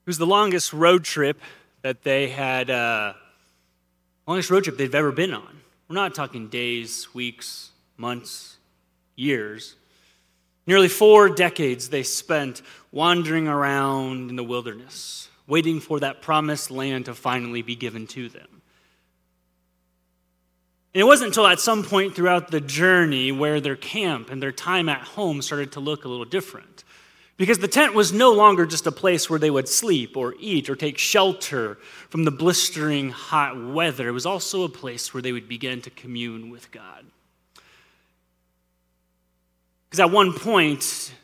It was the longest road trip that they had, uh, longest road trip they've ever been on. We're not talking days, weeks, months, years. Nearly four decades they spent wandering around in the wilderness, waiting for that promised land to finally be given to them. And it wasn't until at some point throughout the journey where their camp and their time at home started to look a little different. Because the tent was no longer just a place where they would sleep or eat or take shelter from the blistering hot weather. It was also a place where they would begin to commune with God. Because at one point,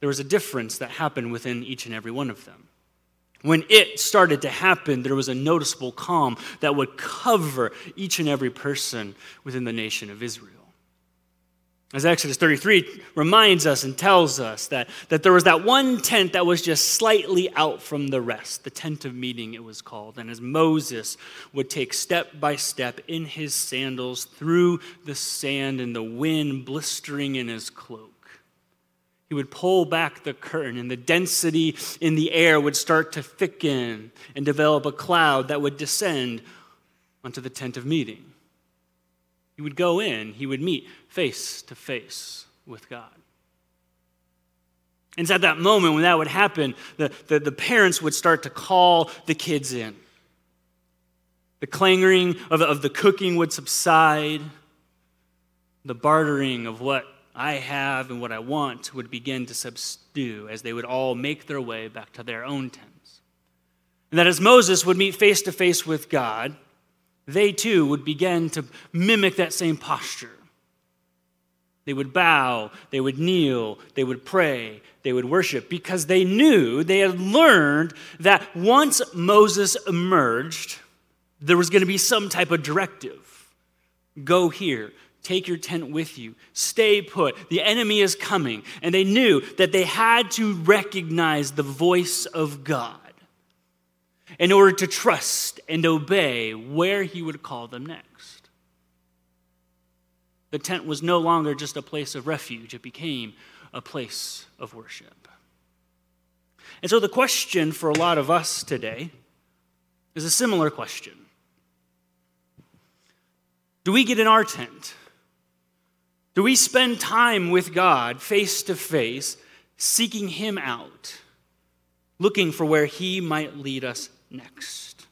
there was a difference that happened within each and every one of them. When it started to happen, there was a noticeable calm that would cover each and every person within the nation of Israel. As Exodus 33 reminds us and tells us that, that there was that one tent that was just slightly out from the rest, the tent of meeting, it was called. And as Moses would take step by step in his sandals through the sand and the wind blistering in his cloak, he would pull back the curtain, and the density in the air would start to thicken and develop a cloud that would descend onto the tent of meeting. He would go in, he would meet face to face with God. And it's at that moment when that would happen, the, the, the, parents would start to call the kids in. The clanging of, of the cooking would subside. The bartering of what I have and what I want would begin to subdue as they would all make their way back to their own tents. And that as Moses would meet face to face with God, they too would begin to mimic that same posture. They would bow, they would kneel, they would pray, they would worship because they knew, they had learned that once Moses emerged, there was going to be some type of directive. Go here, take your tent with you, stay put. The enemy is coming. And they knew that they had to recognize the voice of God in order to trust and obey where he would call them next. The tent was no longer just a place of refuge, it became a place of worship. And so the question for a lot of us today is a similar question Do we get in our tent? Do we spend time with God face to face, seeking Him out, looking for where He might lead us next.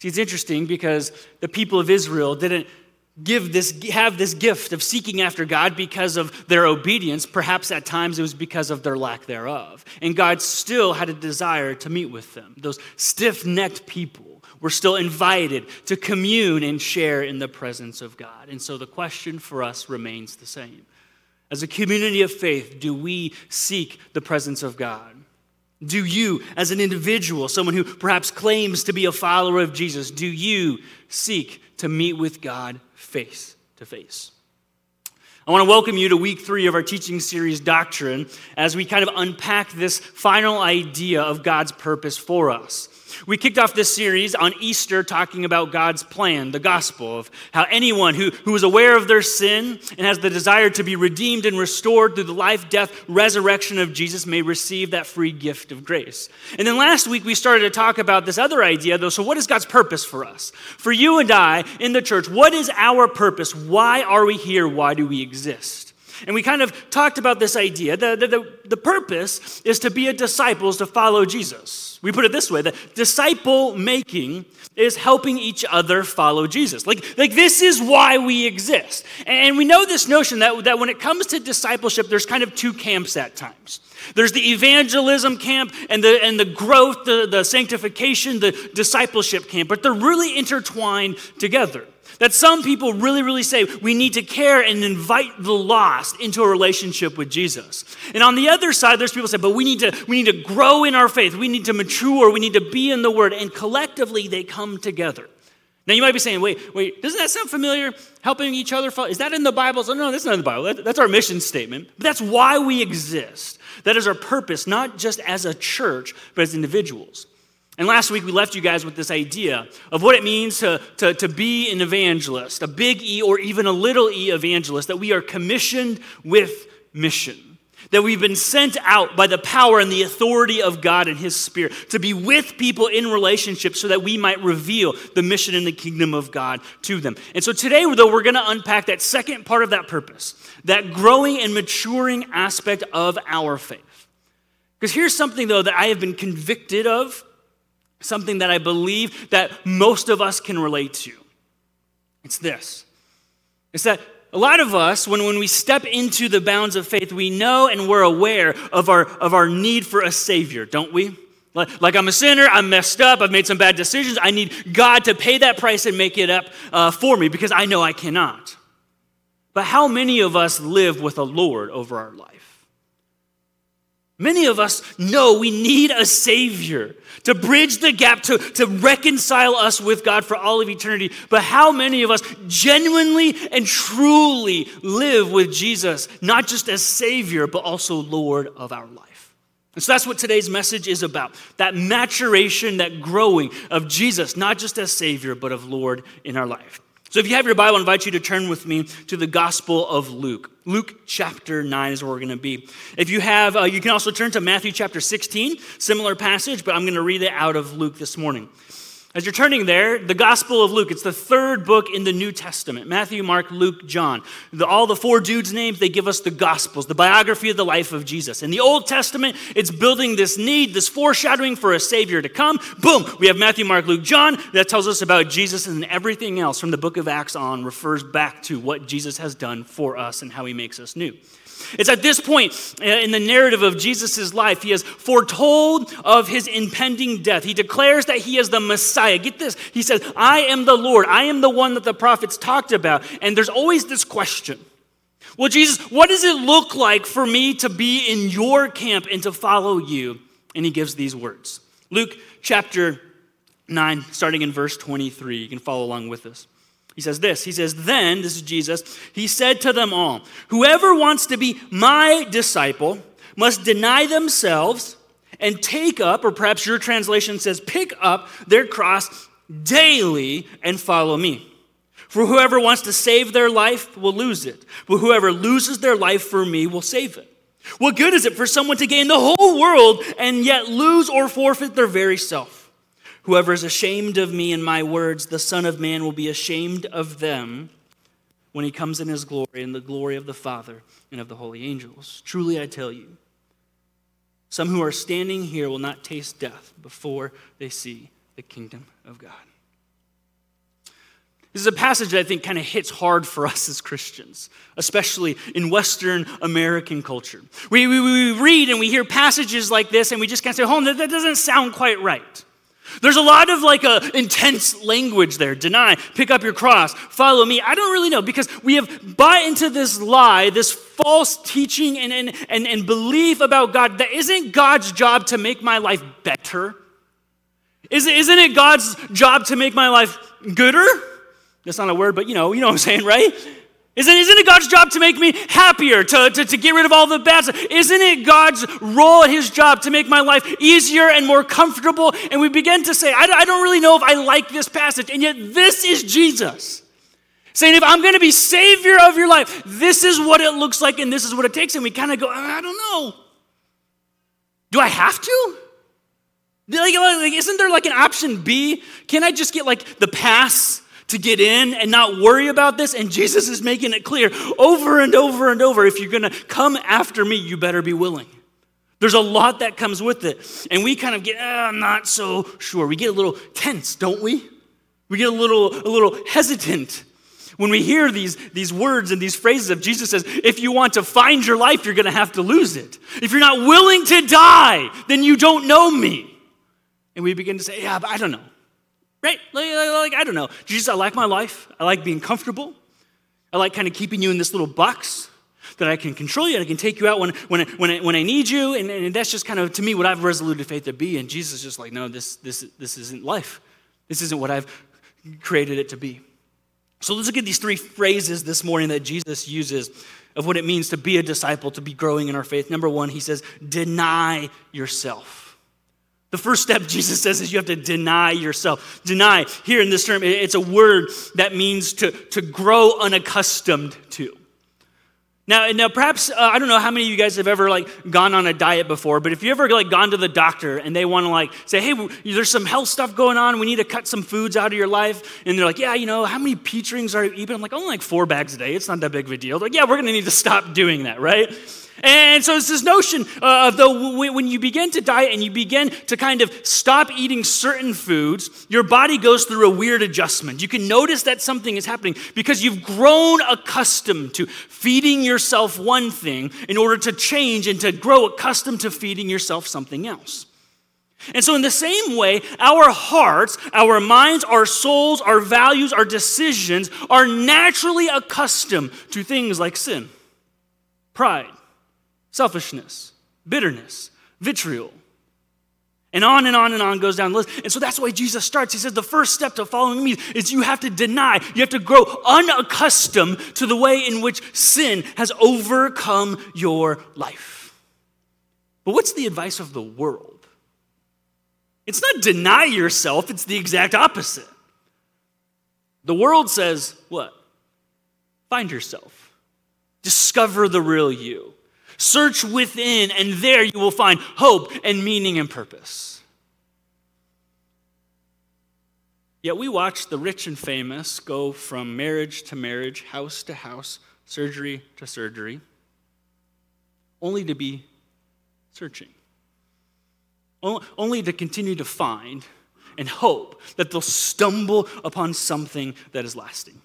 See, it's interesting because the people of Israel didn't give this have this gift of seeking after God because of their obedience. Perhaps at times it was because of their lack thereof. And God still had a desire to meet with them. Those stiff-necked people were still invited to commune and share in the presence of God. And so the question for us remains the same. As a community of faith do we seek the presence of God do you, as an individual, someone who perhaps claims to be a follower of Jesus, do you seek to meet with God face to face? I want to welcome you to week three of our teaching series, Doctrine, as we kind of unpack this final idea of God's purpose for us. We kicked off this series on Easter talking about God's plan, the gospel, of how anyone who, who is aware of their sin and has the desire to be redeemed and restored through the life, death, resurrection of Jesus may receive that free gift of grace. And then last week we started to talk about this other idea, though. So, what is God's purpose for us? For you and I in the church, what is our purpose? Why are we here? Why do we exist? And we kind of talked about this idea. The, the, the, the purpose is to be a disciple, is to follow Jesus. We put it this way that disciple making is helping each other follow Jesus. Like, like this is why we exist. And we know this notion that, that when it comes to discipleship, there's kind of two camps at times. There's the evangelism camp and the, and the growth, the, the sanctification, the discipleship camp, but they're really intertwined together. That some people really, really say we need to care and invite the lost into a relationship with Jesus. And on the other side, there's people say, but we need to, we need to grow in our faith. We need to mature. We need to be in the Word. And collectively, they come together. Now, you might be saying, wait, wait, doesn't that sound familiar? Helping each other? Is that in the Bible? So, no, that's not in the Bible. That's our mission statement. But that's why we exist. That is our purpose, not just as a church, but as individuals. And last week we left you guys with this idea of what it means to, to, to be an evangelist, a big E or even a little e evangelist, that we are commissioned with mission. that we've been sent out by the power and the authority of God and His Spirit to be with people in relationship so that we might reveal the mission and the kingdom of God to them. And so today, though, we're going to unpack that second part of that purpose, that growing and maturing aspect of our faith. Because here's something, though, that I have been convicted of, something that I believe that most of us can relate to. It's this it's that a lot of us, when, when we step into the bounds of faith, we know and we're aware of our, of our need for a Savior, don't we? Like, like I'm a sinner, I'm messed up, I've made some bad decisions. I need God to pay that price and make it up uh, for me because I know I cannot. But how many of us live with a Lord over our life? Many of us know we need a Savior to bridge the gap, to, to reconcile us with God for all of eternity. But how many of us genuinely and truly live with Jesus, not just as Savior, but also Lord of our life? And so that's what today's message is about that maturation, that growing of Jesus, not just as Savior, but of Lord in our life. So if you have your Bible, I invite you to turn with me to the Gospel of Luke. Luke chapter 9 is where we're going to be. If you have, uh, you can also turn to Matthew chapter 16, similar passage, but I'm going to read it out of Luke this morning. As you're turning there, the Gospel of Luke, it's the third book in the New Testament Matthew, Mark, Luke, John. The, all the four dudes' names, they give us the Gospels, the biography of the life of Jesus. In the Old Testament, it's building this need, this foreshadowing for a Savior to come. Boom, we have Matthew, Mark, Luke, John. That tells us about Jesus, and everything else from the book of Acts on refers back to what Jesus has done for us and how he makes us new. It's at this point uh, in the narrative of Jesus' life, he has foretold of his impending death. He declares that he is the Messiah. Get this. He says, I am the Lord. I am the one that the prophets talked about. And there's always this question. Well, Jesus, what does it look like for me to be in your camp and to follow you? And he gives these words. Luke chapter 9, starting in verse 23. You can follow along with us. He says this He says, Then, this is Jesus, he said to them all, Whoever wants to be my disciple must deny themselves and take up, or perhaps your translation says, pick up their cross daily and follow me. For whoever wants to save their life will lose it, but whoever loses their life for me will save it. What good is it for someone to gain the whole world and yet lose or forfeit their very self? Whoever is ashamed of me and my words, the Son of Man will be ashamed of them when he comes in his glory and the glory of the Father and of the holy angels. Truly, I tell you, some who are standing here will not taste death before they see the kingdom of God. This is a passage that I think kind of hits hard for us as Christians, especially in Western American culture. We, we, we read and we hear passages like this and we just kind of say, oh, that doesn't sound quite right. There's a lot of like a intense language there. Deny, pick up your cross, follow me. I don't really know because we have bought into this lie, this false teaching and, and, and, and belief about God that isn't God's job to make my life better. Isn't, isn't it God's job to make my life gooder? That's not a word, but you know, you know what I'm saying, right? Isn't, isn't it God's job to make me happier, to, to, to get rid of all the bad stuff? Isn't it God's role His job to make my life easier and more comfortable? And we begin to say, I, I don't really know if I like this passage. And yet, this is Jesus saying, if I'm going to be Savior of your life, this is what it looks like and this is what it takes. And we kind of go, I don't know. Do I have to? Like, like, isn't there like an option B? Can I just get like the pass? To get in and not worry about this. And Jesus is making it clear over and over and over if you're going to come after me, you better be willing. There's a lot that comes with it. And we kind of get, ah, I'm not so sure. We get a little tense, don't we? We get a little, a little hesitant when we hear these, these words and these phrases of Jesus says, if you want to find your life, you're going to have to lose it. If you're not willing to die, then you don't know me. And we begin to say, yeah, but I don't know. Right? Like, I don't know. Jesus, I like my life. I like being comfortable. I like kind of keeping you in this little box that I can control you and I can take you out when, when, I, when, I, when I need you. And, and that's just kind of, to me, what I've resoluted faith to be. And Jesus is just like, no, this, this, this isn't life. This isn't what I've created it to be. So let's look at these three phrases this morning that Jesus uses of what it means to be a disciple, to be growing in our faith. Number one, he says, deny yourself. The first step Jesus says is you have to deny yourself. Deny, here in this term, it's a word that means to, to grow unaccustomed to. Now, now perhaps uh, I don't know how many of you guys have ever like gone on a diet before, but if you ever like gone to the doctor and they want to like say, "Hey, there's some health stuff going on. We need to cut some foods out of your life," and they're like, "Yeah, you know, how many peach rings are you eating?" I'm like, "Only like four bags a day. It's not that big of a deal." They're like, "Yeah, we're gonna need to stop doing that, right?" And so it's this notion uh, of though when you begin to diet and you begin to kind of stop eating certain foods, your body goes through a weird adjustment. You can notice that something is happening because you've grown accustomed to feeding yourself one thing in order to change and to grow accustomed to feeding yourself something else. And so, in the same way, our hearts, our minds, our souls, our values, our decisions are naturally accustomed to things like sin, pride, selfishness, bitterness, vitriol. And on and on and on goes down the list. And so that's why Jesus starts. He says the first step to following me is you have to deny, you have to grow unaccustomed to the way in which sin has overcome your life. But what's the advice of the world? It's not deny yourself, it's the exact opposite. The world says, what? Find yourself, discover the real you. Search within, and there you will find hope and meaning and purpose. Yet we watch the rich and famous go from marriage to marriage, house to house, surgery to surgery, only to be searching, only to continue to find and hope that they'll stumble upon something that is lasting.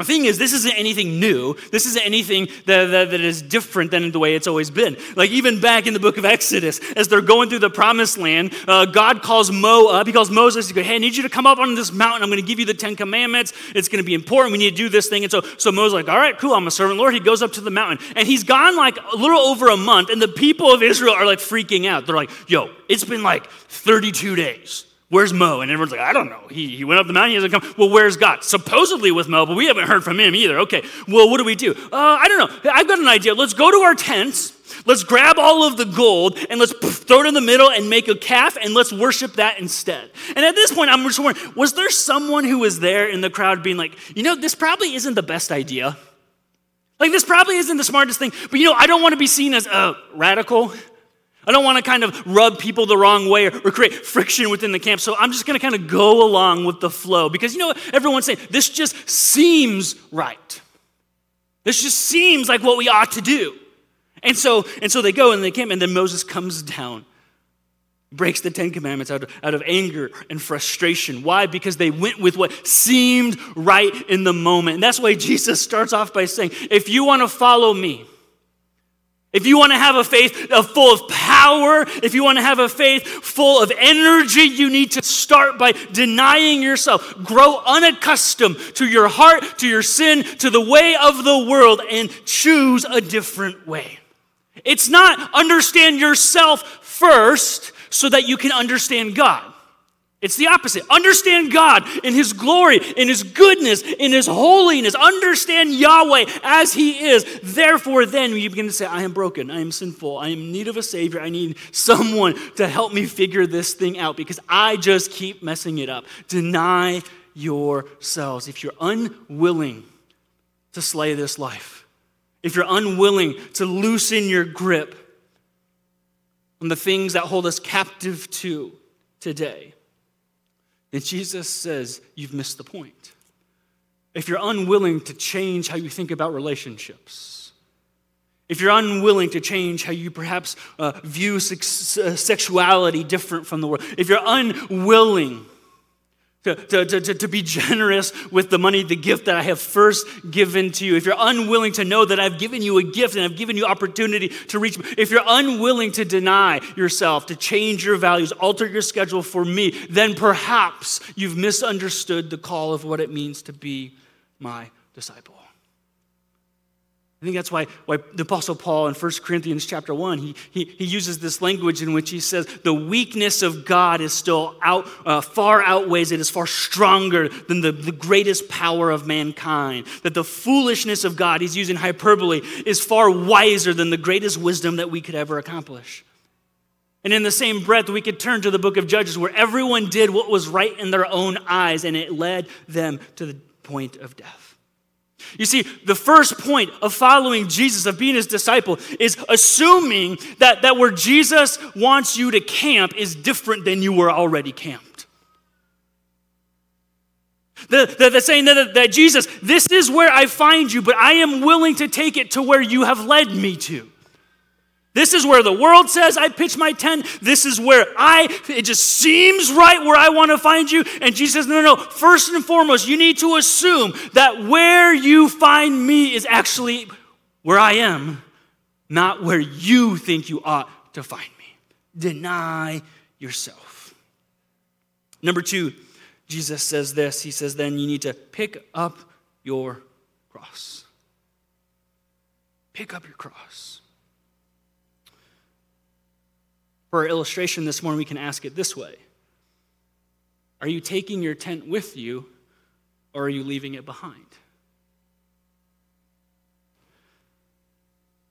The thing is, this isn't anything new. This isn't anything that, that, that is different than the way it's always been. Like, even back in the book of Exodus, as they're going through the promised land, uh, God calls Mo up. He calls Moses. He goes, Hey, I need you to come up on this mountain. I'm going to give you the Ten Commandments. It's going to be important. We need to do this thing. And so, so Moses like, All right, cool. I'm a servant Lord. He goes up to the mountain. And he's gone like a little over a month. And the people of Israel are like freaking out. They're like, Yo, it's been like 32 days. Where's Mo? And everyone's like, I don't know. He, he went up the mountain, he hasn't come. Well, where's God? Supposedly with Mo, but we haven't heard from him either. Okay, well, what do we do? Uh, I don't know. I've got an idea. Let's go to our tents. Let's grab all of the gold and let's throw it in the middle and make a calf and let's worship that instead. And at this point, I'm just wondering was there someone who was there in the crowd being like, you know, this probably isn't the best idea? Like, this probably isn't the smartest thing, but you know, I don't want to be seen as a uh, radical. I don't want to kind of rub people the wrong way or, or create friction within the camp. So I'm just going to kind of go along with the flow because you know what? Everyone's saying this just seems right. This just seems like what we ought to do. And so, and so they go and they camp, and then Moses comes down, breaks the Ten Commandments out of, out of anger and frustration. Why? Because they went with what seemed right in the moment. And that's why Jesus starts off by saying, If you want to follow me, if you want to have a faith full of power, if you want to have a faith full of energy, you need to start by denying yourself. Grow unaccustomed to your heart, to your sin, to the way of the world, and choose a different way. It's not understand yourself first so that you can understand God. It's the opposite. Understand God in His glory, in His goodness, in His holiness. Understand Yahweh as He is. Therefore, then you begin to say, I am broken. I am sinful. I am in need of a Savior. I need someone to help me figure this thing out because I just keep messing it up. Deny yourselves. If you're unwilling to slay this life, if you're unwilling to loosen your grip on the things that hold us captive to today, then Jesus says, You've missed the point. If you're unwilling to change how you think about relationships, if you're unwilling to change how you perhaps uh, view sex- uh, sexuality different from the world, if you're unwilling to, to, to, to be generous with the money, the gift that I have first given to you. If you're unwilling to know that I've given you a gift and I've given you opportunity to reach, if you're unwilling to deny yourself, to change your values, alter your schedule for me, then perhaps you've misunderstood the call of what it means to be my disciple. I think that's why, why the Apostle Paul in 1 Corinthians chapter 1, he, he, he uses this language in which he says, the weakness of God is still out, uh, far outweighs, it is far stronger than the, the greatest power of mankind. That the foolishness of God, he's using hyperbole, is far wiser than the greatest wisdom that we could ever accomplish. And in the same breath, we could turn to the book of Judges where everyone did what was right in their own eyes and it led them to the point of death. You see, the first point of following Jesus, of being his disciple, is assuming that, that where Jesus wants you to camp is different than you were already camped. The, the, the saying that, that Jesus, this is where I find you, but I am willing to take it to where you have led me to. This is where the world says I pitch my tent. This is where I, it just seems right where I want to find you. And Jesus says, no, no, no. First and foremost, you need to assume that where you find me is actually where I am, not where you think you ought to find me. Deny yourself. Number two, Jesus says this. He says, then you need to pick up your cross. Pick up your cross. For our illustration this morning, we can ask it this way Are you taking your tent with you, or are you leaving it behind?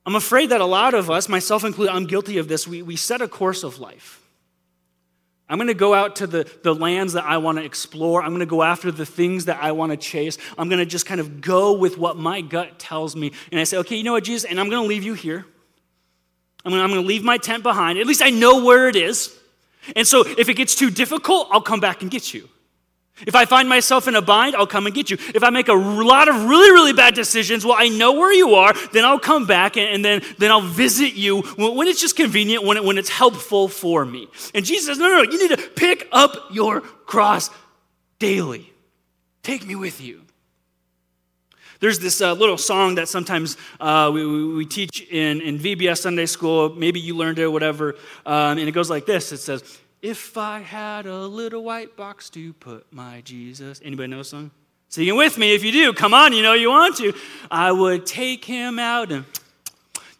I'm afraid that a lot of us, myself included, I'm guilty of this, we, we set a course of life. I'm going to go out to the, the lands that I want to explore. I'm going to go after the things that I want to chase. I'm going to just kind of go with what my gut tells me. And I say, okay, you know what, Jesus? And I'm going to leave you here. I'm going to leave my tent behind. At least I know where it is. And so if it gets too difficult, I'll come back and get you. If I find myself in a bind, I'll come and get you. If I make a lot of really, really bad decisions, well, I know where you are, then I'll come back and, and then, then I'll visit you when it's just convenient, when, it, when it's helpful for me. And Jesus says, no, no, no, you need to pick up your cross daily. Take me with you. There's this uh, little song that sometimes uh, we, we, teach in, in VBS Sunday school. Maybe you learned it, or whatever. Um, and it goes like this It says, If I had a little white box to put my Jesus. Anybody know the song? Sing it with me if you do. Come on, you know you want to. I would take him out and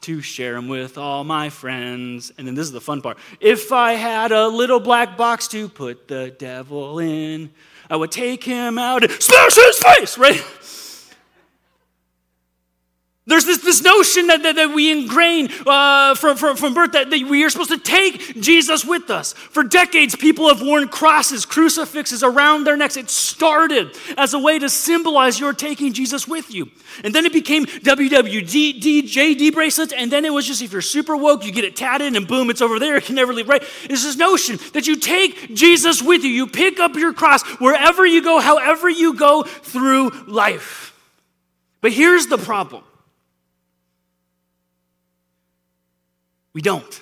to share him with all my friends. And then this is the fun part. If I had a little black box to put the devil in, I would take him out and smash his face, right? There's this, this notion that, that, that we ingrain uh, from, from, from birth that, that we are supposed to take Jesus with us. For decades, people have worn crosses, crucifixes around their necks. It started as a way to symbolize you're taking Jesus with you. And then it became WWJD bracelets, and then it was just if you're super woke, you get it tatted, and boom, it's over there. You can never leave, right? It's this notion that you take Jesus with you. You pick up your cross wherever you go, however you go through life. But here's the problem We don't.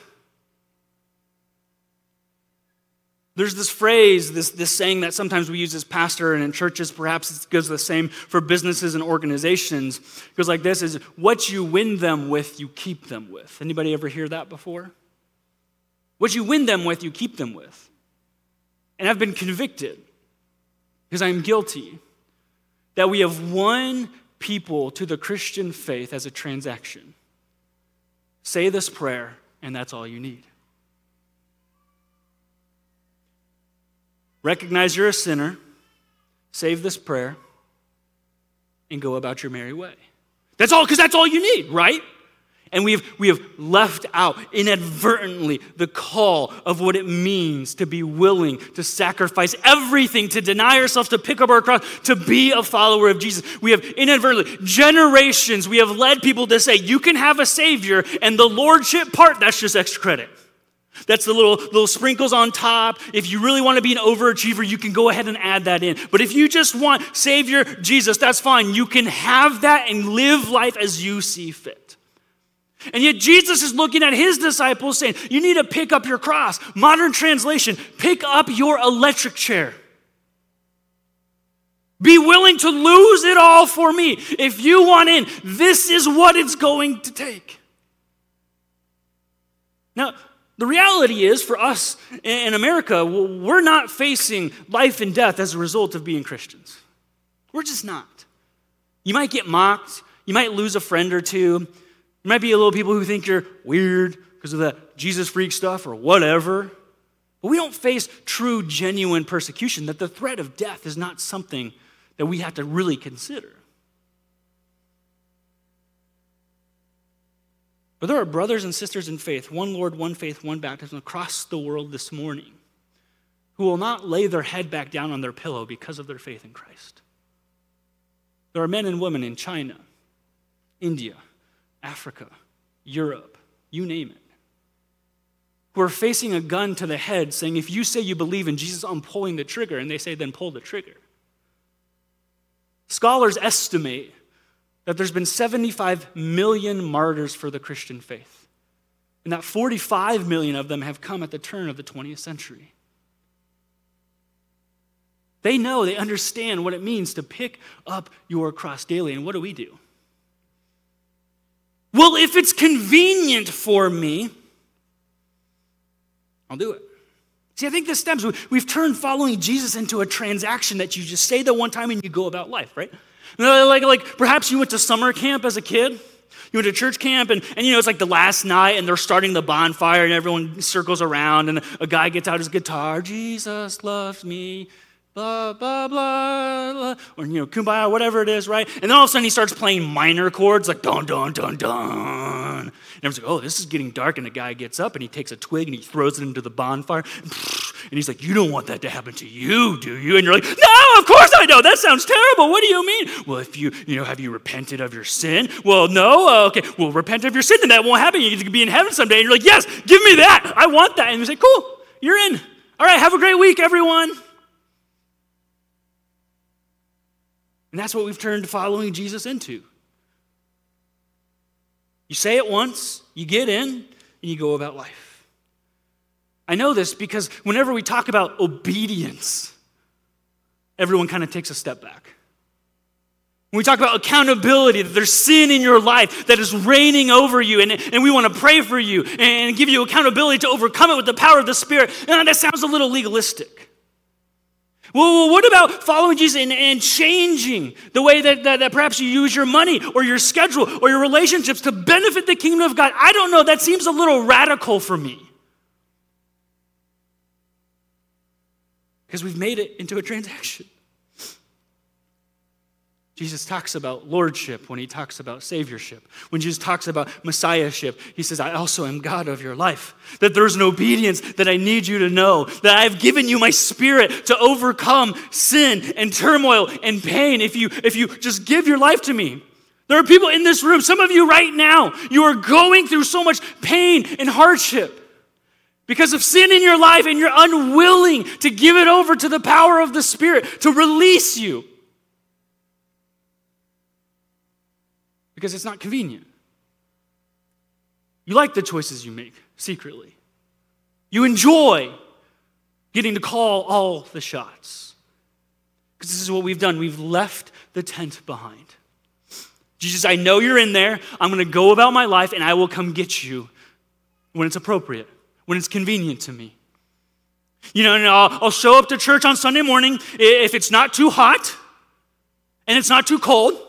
There's this phrase, this, this saying that sometimes we use as pastor and in churches, perhaps it goes the same for businesses and organizations. It goes like this is what you win them with, you keep them with. Anybody ever hear that before? What you win them with, you keep them with. And I've been convicted, because I'm guilty, that we have won people to the Christian faith as a transaction. Say this prayer, and that's all you need. Recognize you're a sinner, save this prayer, and go about your merry way. That's all, because that's all you need, right? And we have, we have left out inadvertently the call of what it means to be willing to sacrifice everything, to deny ourselves, to pick up our cross, to be a follower of Jesus. We have inadvertently, generations, we have led people to say, you can have a Savior, and the Lordship part, that's just extra credit. That's the little, little sprinkles on top. If you really want to be an overachiever, you can go ahead and add that in. But if you just want Savior Jesus, that's fine. You can have that and live life as you see fit. And yet Jesus is looking at his disciples saying, You need to pick up your cross. Modern translation, pick up your electric chair. Be willing to lose it all for me. If you want in, this is what it's going to take. Now, the reality is for us in America, we're not facing life and death as a result of being Christians. We're just not. You might get mocked, you might lose a friend or two. There might be a little people who think you're weird because of the Jesus freak stuff or whatever. But we don't face true, genuine persecution, that the threat of death is not something that we have to really consider. But there are brothers and sisters in faith, one Lord, one faith, one baptism across the world this morning who will not lay their head back down on their pillow because of their faith in Christ. There are men and women in China, India, Africa, Europe, you name it, who are facing a gun to the head saying, If you say you believe in Jesus, I'm pulling the trigger. And they say, Then pull the trigger. Scholars estimate that there's been 75 million martyrs for the Christian faith, and that 45 million of them have come at the turn of the 20th century. They know, they understand what it means to pick up your cross daily. And what do we do? Well, if it's convenient for me, I'll do it. See, I think this stems, we've turned following Jesus into a transaction that you just say the one time and you go about life, right? Like, like perhaps you went to summer camp as a kid. You went to church camp, and, and you know, it's like the last night, and they're starting the bonfire, and everyone circles around, and a guy gets out his guitar. Jesus loves me blah, blah, blah, blah, or, you know, kumbaya, whatever it is, right? And then all of a sudden he starts playing minor chords like dun, dun, dun, dun. And everyone's like, oh, this is getting dark. And the guy gets up and he takes a twig and he throws it into the bonfire. And he's like, you don't want that to happen to you, do you? And you're like, no, of course I don't. That sounds terrible. What do you mean? Well, if you, you know, have you repented of your sin? Well, no. Uh, okay. Well, repent of your sin and that won't happen. You can be in heaven someday. And you're like, yes, give me that. I want that. And you say, cool, you're in. All right, have a great week, everyone. And that's what we've turned following Jesus into. You say it once, you get in, and you go about life. I know this because whenever we talk about obedience, everyone kind of takes a step back. When we talk about accountability, that there's sin in your life that is reigning over you, and, and we want to pray for you and give you accountability to overcome it with the power of the Spirit, and that sounds a little legalistic. Well, what about following Jesus and, and changing the way that, that, that, perhaps you use your money or your schedule or your relationships to benefit the kingdom of God? I don't know. That seems a little radical for me. Because we've made it into a transaction. Jesus talks about lordship when he talks about saviorship. When Jesus talks about messiahship, he says, I also am God of your life. That there's an obedience that I need you to know. That I've given you my spirit to overcome sin and turmoil and pain if you, if you just give your life to me. There are people in this room, some of you right now, you are going through so much pain and hardship because of sin in your life and you're unwilling to give it over to the power of the Spirit to release you. Because it's not convenient. You like the choices you make secretly. You enjoy getting to call all the shots. Because this is what we've done. We've left the tent behind. Jesus, I know you're in there. I'm going to go about my life and I will come get you when it's appropriate, when it's convenient to me. You know, I'll, I'll show up to church on Sunday morning if it's not too hot and it's not too cold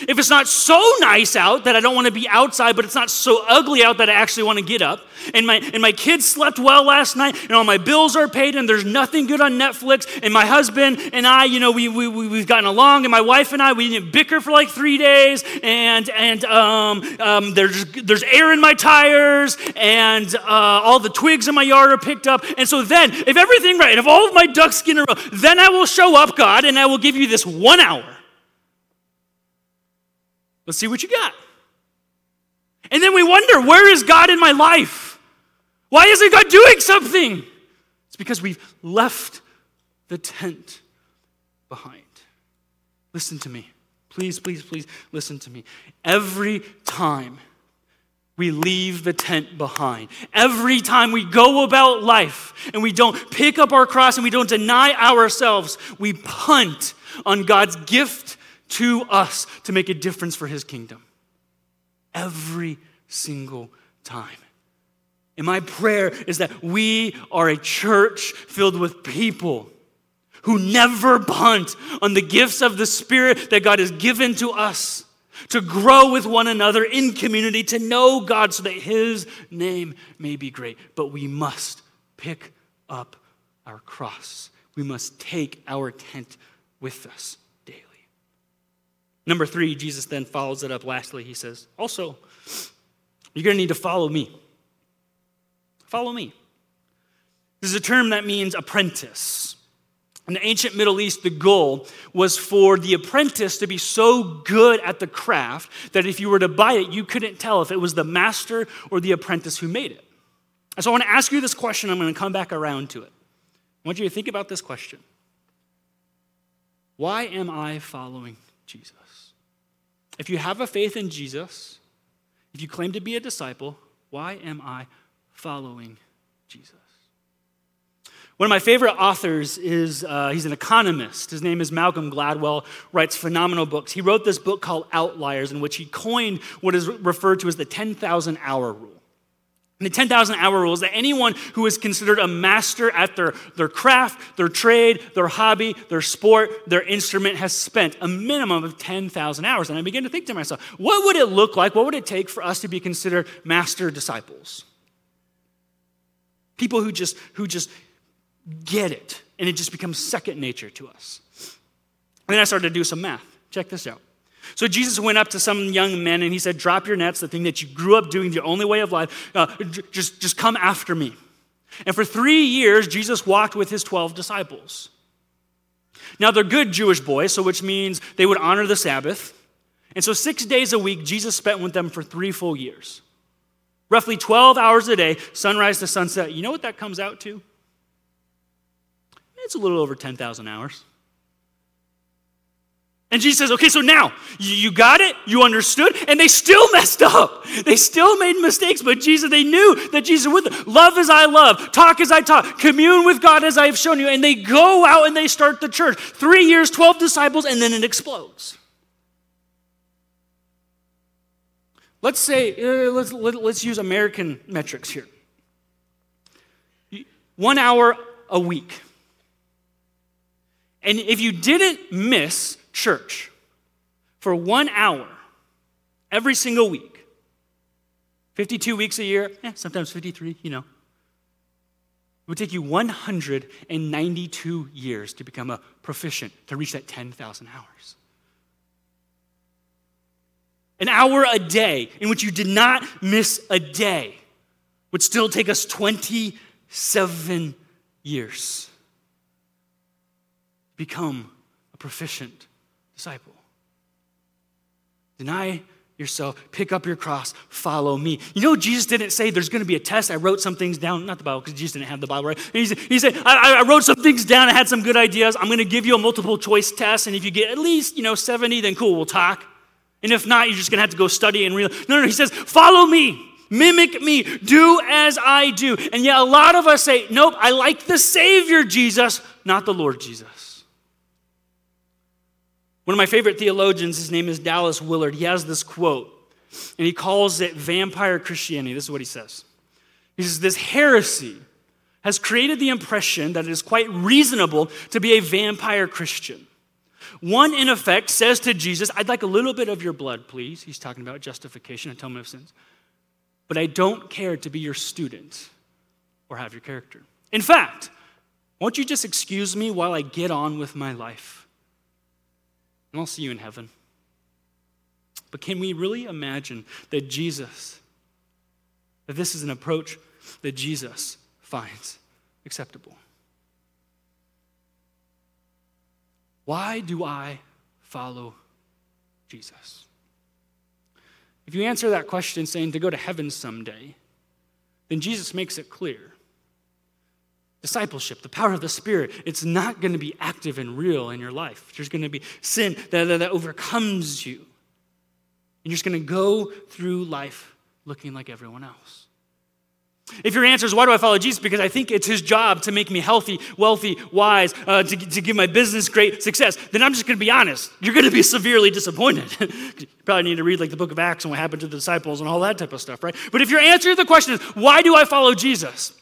if it's not so nice out that I don't want to be outside, but it's not so ugly out that I actually want to get up, and my, and my kids slept well last night, and all my bills are paid, and there's nothing good on Netflix, and my husband and I, you know, we, we, we've gotten along, and my wife and I, we didn't bicker for like three days, and, and um, um, there's, there's air in my tires, and uh, all the twigs in my yard are picked up. And so then, if everything right, and if all of my ducks get in a row, then I will show up, God, and I will give you this one hour Let's see what you got. And then we wonder, where is God in my life? Why isn't God doing something? It's because we've left the tent behind. Listen to me. Please, please, please listen to me. Every time we leave the tent behind, every time we go about life and we don't pick up our cross and we don't deny ourselves, we punt on God's gift to us to make a difference for his kingdom. Every single time. And my prayer is that we are a church filled with people who never punt on the gifts of the Spirit that God has given to us to grow with one another in community, to know God so that His name may be great. But we must pick up our cross, we must take our tent with us. Number three, Jesus then follows it up. Lastly, he says, Also, you're going to need to follow me. Follow me. This is a term that means apprentice. In the ancient Middle East, the goal was for the apprentice to be so good at the craft that if you were to buy it, you couldn't tell if it was the master or the apprentice who made it. And so I want to ask you this question. I'm going to come back around to it. I want you to think about this question Why am I following Jesus? If you have a faith in Jesus, if you claim to be a disciple, why am I following Jesus? One of my favorite authors is, uh, he's an economist. His name is Malcolm Gladwell, writes phenomenal books. He wrote this book called Outliers, in which he coined what is referred to as the 10,000 hour rule. The 10,000 hour rule is that anyone who is considered a master at their, their craft, their trade, their hobby, their sport, their instrument has spent a minimum of 10,000 hours. And I begin to think to myself, what would it look like? What would it take for us to be considered master disciples? People who just, who just get it, and it just becomes second nature to us. And then I started to do some math. Check this out. So Jesus went up to some young men and he said, Drop your nets, the thing that you grew up doing, the only way of life. Uh, just, just come after me. And for three years, Jesus walked with his 12 disciples. Now, they're good Jewish boys, so which means they would honor the Sabbath. And so, six days a week, Jesus spent with them for three full years. Roughly 12 hours a day, sunrise to sunset. You know what that comes out to? It's a little over 10,000 hours. And Jesus says, okay, so now you got it, you understood, and they still messed up. They still made mistakes, but Jesus, they knew that Jesus would. Love as I love, talk as I talk, commune with God as I have shown you. And they go out and they start the church. Three years, 12 disciples, and then it explodes. Let's say, uh, let's, let, us let us use American metrics here. One hour a week. And if you didn't miss church for one hour every single week, 52 weeks a year, eh, sometimes 53, you know, it would take you 192 years to become a proficient, to reach that 10,000 hours. An hour a day in which you did not miss a day would still take us 27 years become a proficient disciple. Deny yourself, pick up your cross, follow me. You know, Jesus didn't say there's going to be a test. I wrote some things down, not the Bible, because Jesus didn't have the Bible, right? He said, he said I, I, wrote some things down, I had some good ideas. I'm going to give you a multiple choice test, and if you get at least, you know, 70, then cool, we'll talk. And if not, you're just going to have to go study and real. No, no, he says, follow me. Mimic me. Do as I do. And yet, a lot of us say, Nope, I like the Savior Jesus, not the Lord Jesus. One of my favorite theologians, his name is Dallas Willard, he has this quote, and he calls it vampire Christianity. This is what he says. He says, This heresy has created the impression that it is quite reasonable to be a vampire Christian. One, in effect, says to Jesus, I'd like a little bit of your blood, please. He's talking about justification, atonement of sins. But I don't care to be your student or have your character. In fact, won't you just excuse me while I get on with my life? And I'll see you in heaven. But can we really imagine that Jesus, that this is an approach that Jesus finds acceptable? Why do I follow Jesus? If you answer that question saying to go to heaven someday, then Jesus makes it clear discipleship, the power of the Spirit, it's not going to be active and real in your life. There's going to be sin that, that, that overcomes you. And you're just going to go through life looking like everyone else. If your answer is, why do I follow Jesus? Because I think it's his job to make me healthy, wealthy, wise, uh, to, to give my business great success, then I'm just going to be honest. You're going to be severely disappointed. you probably need to read like the book of Acts and what happened to the disciples and all that type of stuff, right? But if your answer to the question is, why do I follow Jesus?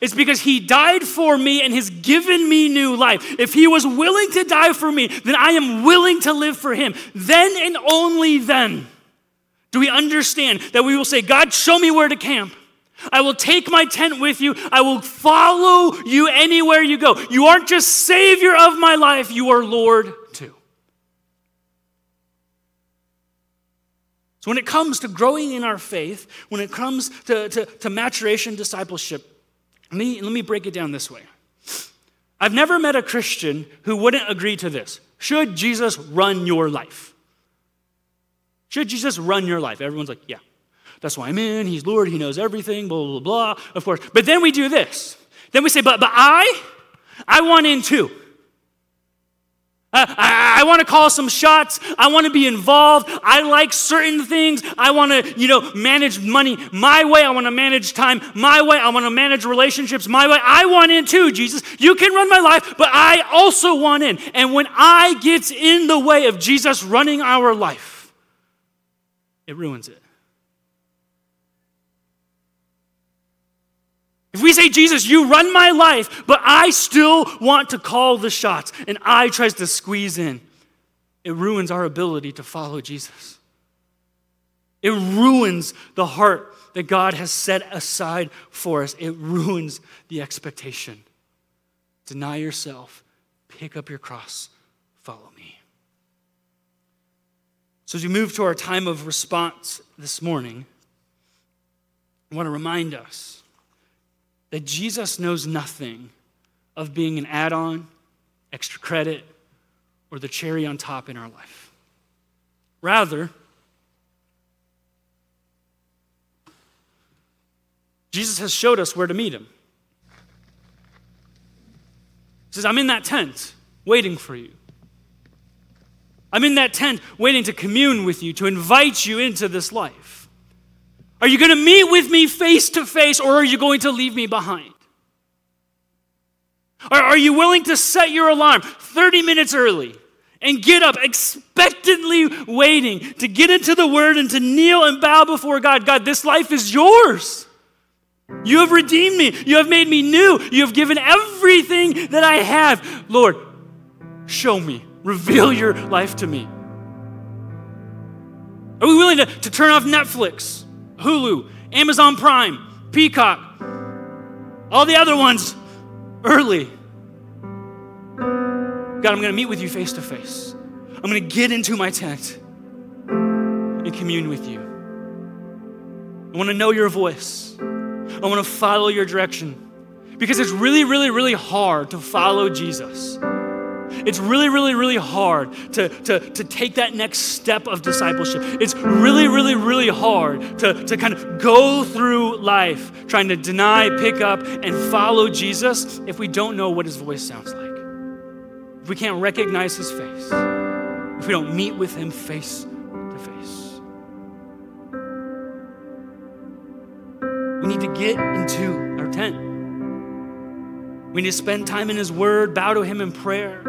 It's because he died for me and has given me new life. If he was willing to die for me, then I am willing to live for him. Then and only then do we understand that we will say, God, show me where to camp. I will take my tent with you. I will follow you anywhere you go. You aren't just Savior of my life, you are Lord too. So, when it comes to growing in our faith, when it comes to, to, to maturation discipleship, let me, let me break it down this way. I've never met a Christian who wouldn't agree to this. Should Jesus run your life? Should Jesus run your life? Everyone's like, yeah. That's why I'm in. He's Lord. He knows everything, blah, blah, blah, of course. But then we do this. Then we say, but, but I, I want in too. Uh, I, I want to call some shots. I want to be involved. I like certain things. I want to, you know, manage money my way. I want to manage time my way. I want to manage relationships my way. I want in too, Jesus. You can run my life, but I also want in. And when I get in the way of Jesus running our life, it ruins it. If we say, Jesus, you run my life, but I still want to call the shots, and I tries to squeeze in, it ruins our ability to follow Jesus. It ruins the heart that God has set aside for us. It ruins the expectation. Deny yourself, pick up your cross, follow me. So, as we move to our time of response this morning, I want to remind us that Jesus knows nothing of being an add on, extra credit, or the cherry on top in our life. Rather, Jesus has showed us where to meet him. He says, I'm in that tent waiting for you. I'm in that tent waiting to commune with you, to invite you into this life. Are you going to meet with me face to face or are you going to leave me behind? Are you willing to set your alarm 30 minutes early and get up expectantly waiting to get into the Word and to kneel and bow before God? God, this life is yours. You have redeemed me. You have made me new. You have given everything that I have. Lord, show me. Reveal your life to me. Are we willing to, to turn off Netflix? Hulu, Amazon Prime, Peacock, all the other ones early. God, I'm going to meet with you face to face. I'm going to get into my tent and commune with you. I want to know your voice. I want to follow your direction. Because it's really, really, really hard to follow Jesus. It's really, really, really hard to, to, to take that next step of discipleship. It's really, really, really hard to, to kind of go through life trying to deny, pick up, and follow Jesus if we don't know what his voice sounds like. If we can't recognize his face, if we don't meet with him face to face. We need to get into our tent. We need to spend time in His Word, bow to Him in prayer.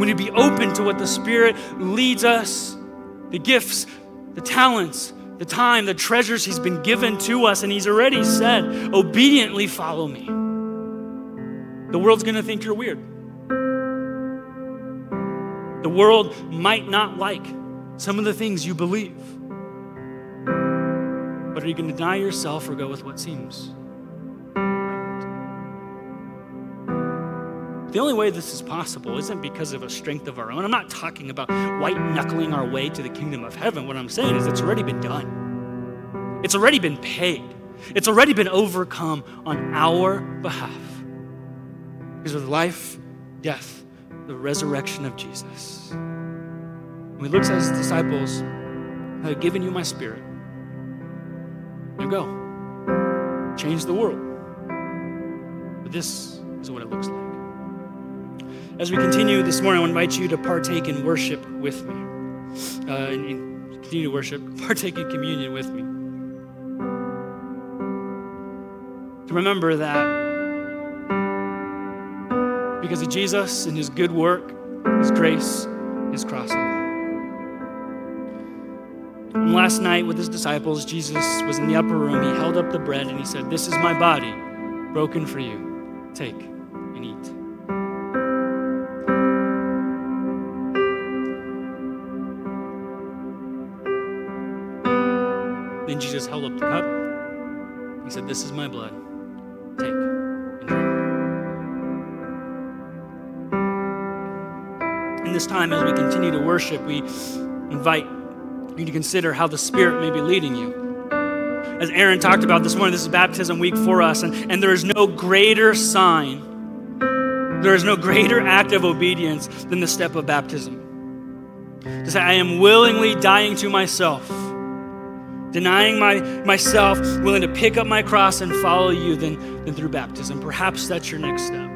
We need to be open to what the Spirit leads us, the gifts, the talents, the time, the treasures He's been given to us. And He's already said, obediently follow me. The world's going to think you're weird. The world might not like some of the things you believe. But are you going to deny yourself or go with what seems? The only way this is possible isn't because of a strength of our own. I'm not talking about white knuckling our way to the kingdom of heaven. What I'm saying is it's already been done, it's already been paid, it's already been overcome on our behalf. Because of life, death, the resurrection of Jesus. When he looks at his disciples, I have given you my spirit. Now go. Change the world. But this is what it looks like. As we continue this morning, I want to invite you to partake in worship with me. Uh, and continue to worship, partake in communion with me. To remember that because of Jesus and his good work, his grace, his cross. And last night with his disciples, Jesus was in the upper room. He held up the bread and he said, This is my body broken for you. Take. The cup. He said, This is my blood. Take and drink. In this time, as we continue to worship, we invite you to consider how the Spirit may be leading you. As Aaron talked about this morning, this is baptism week for us, and, and there is no greater sign There is no greater act of obedience than the step of baptism. To say, I am willingly dying to myself, denying my, myself, willing to pick up my cross and follow you than, than through baptism. Perhaps that's your next step.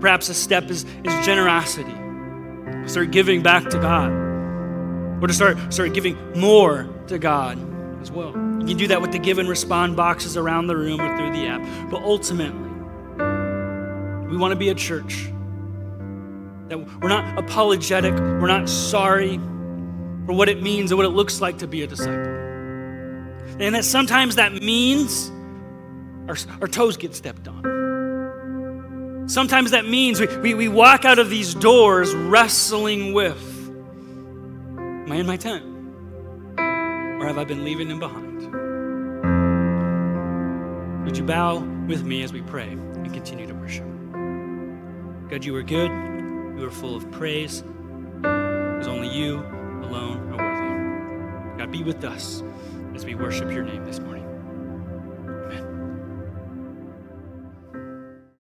Perhaps a step is, is generosity. Start giving back to God. Or to start, start giving more to God as well. You can do that with the give and respond boxes around the room or through the app. But ultimately, we want to be a church that we're not apologetic, we're not sorry for what it means and what it looks like to be a disciple. And that sometimes that means our, our toes get stepped on. Sometimes that means we, we, we walk out of these doors wrestling with Am I in my tent? Or have I been leaving him behind? Would you bow with me as we pray and continue to worship? God, you are good. You are full of praise. Because only you alone are worthy. God, be with us as we worship your name this morning.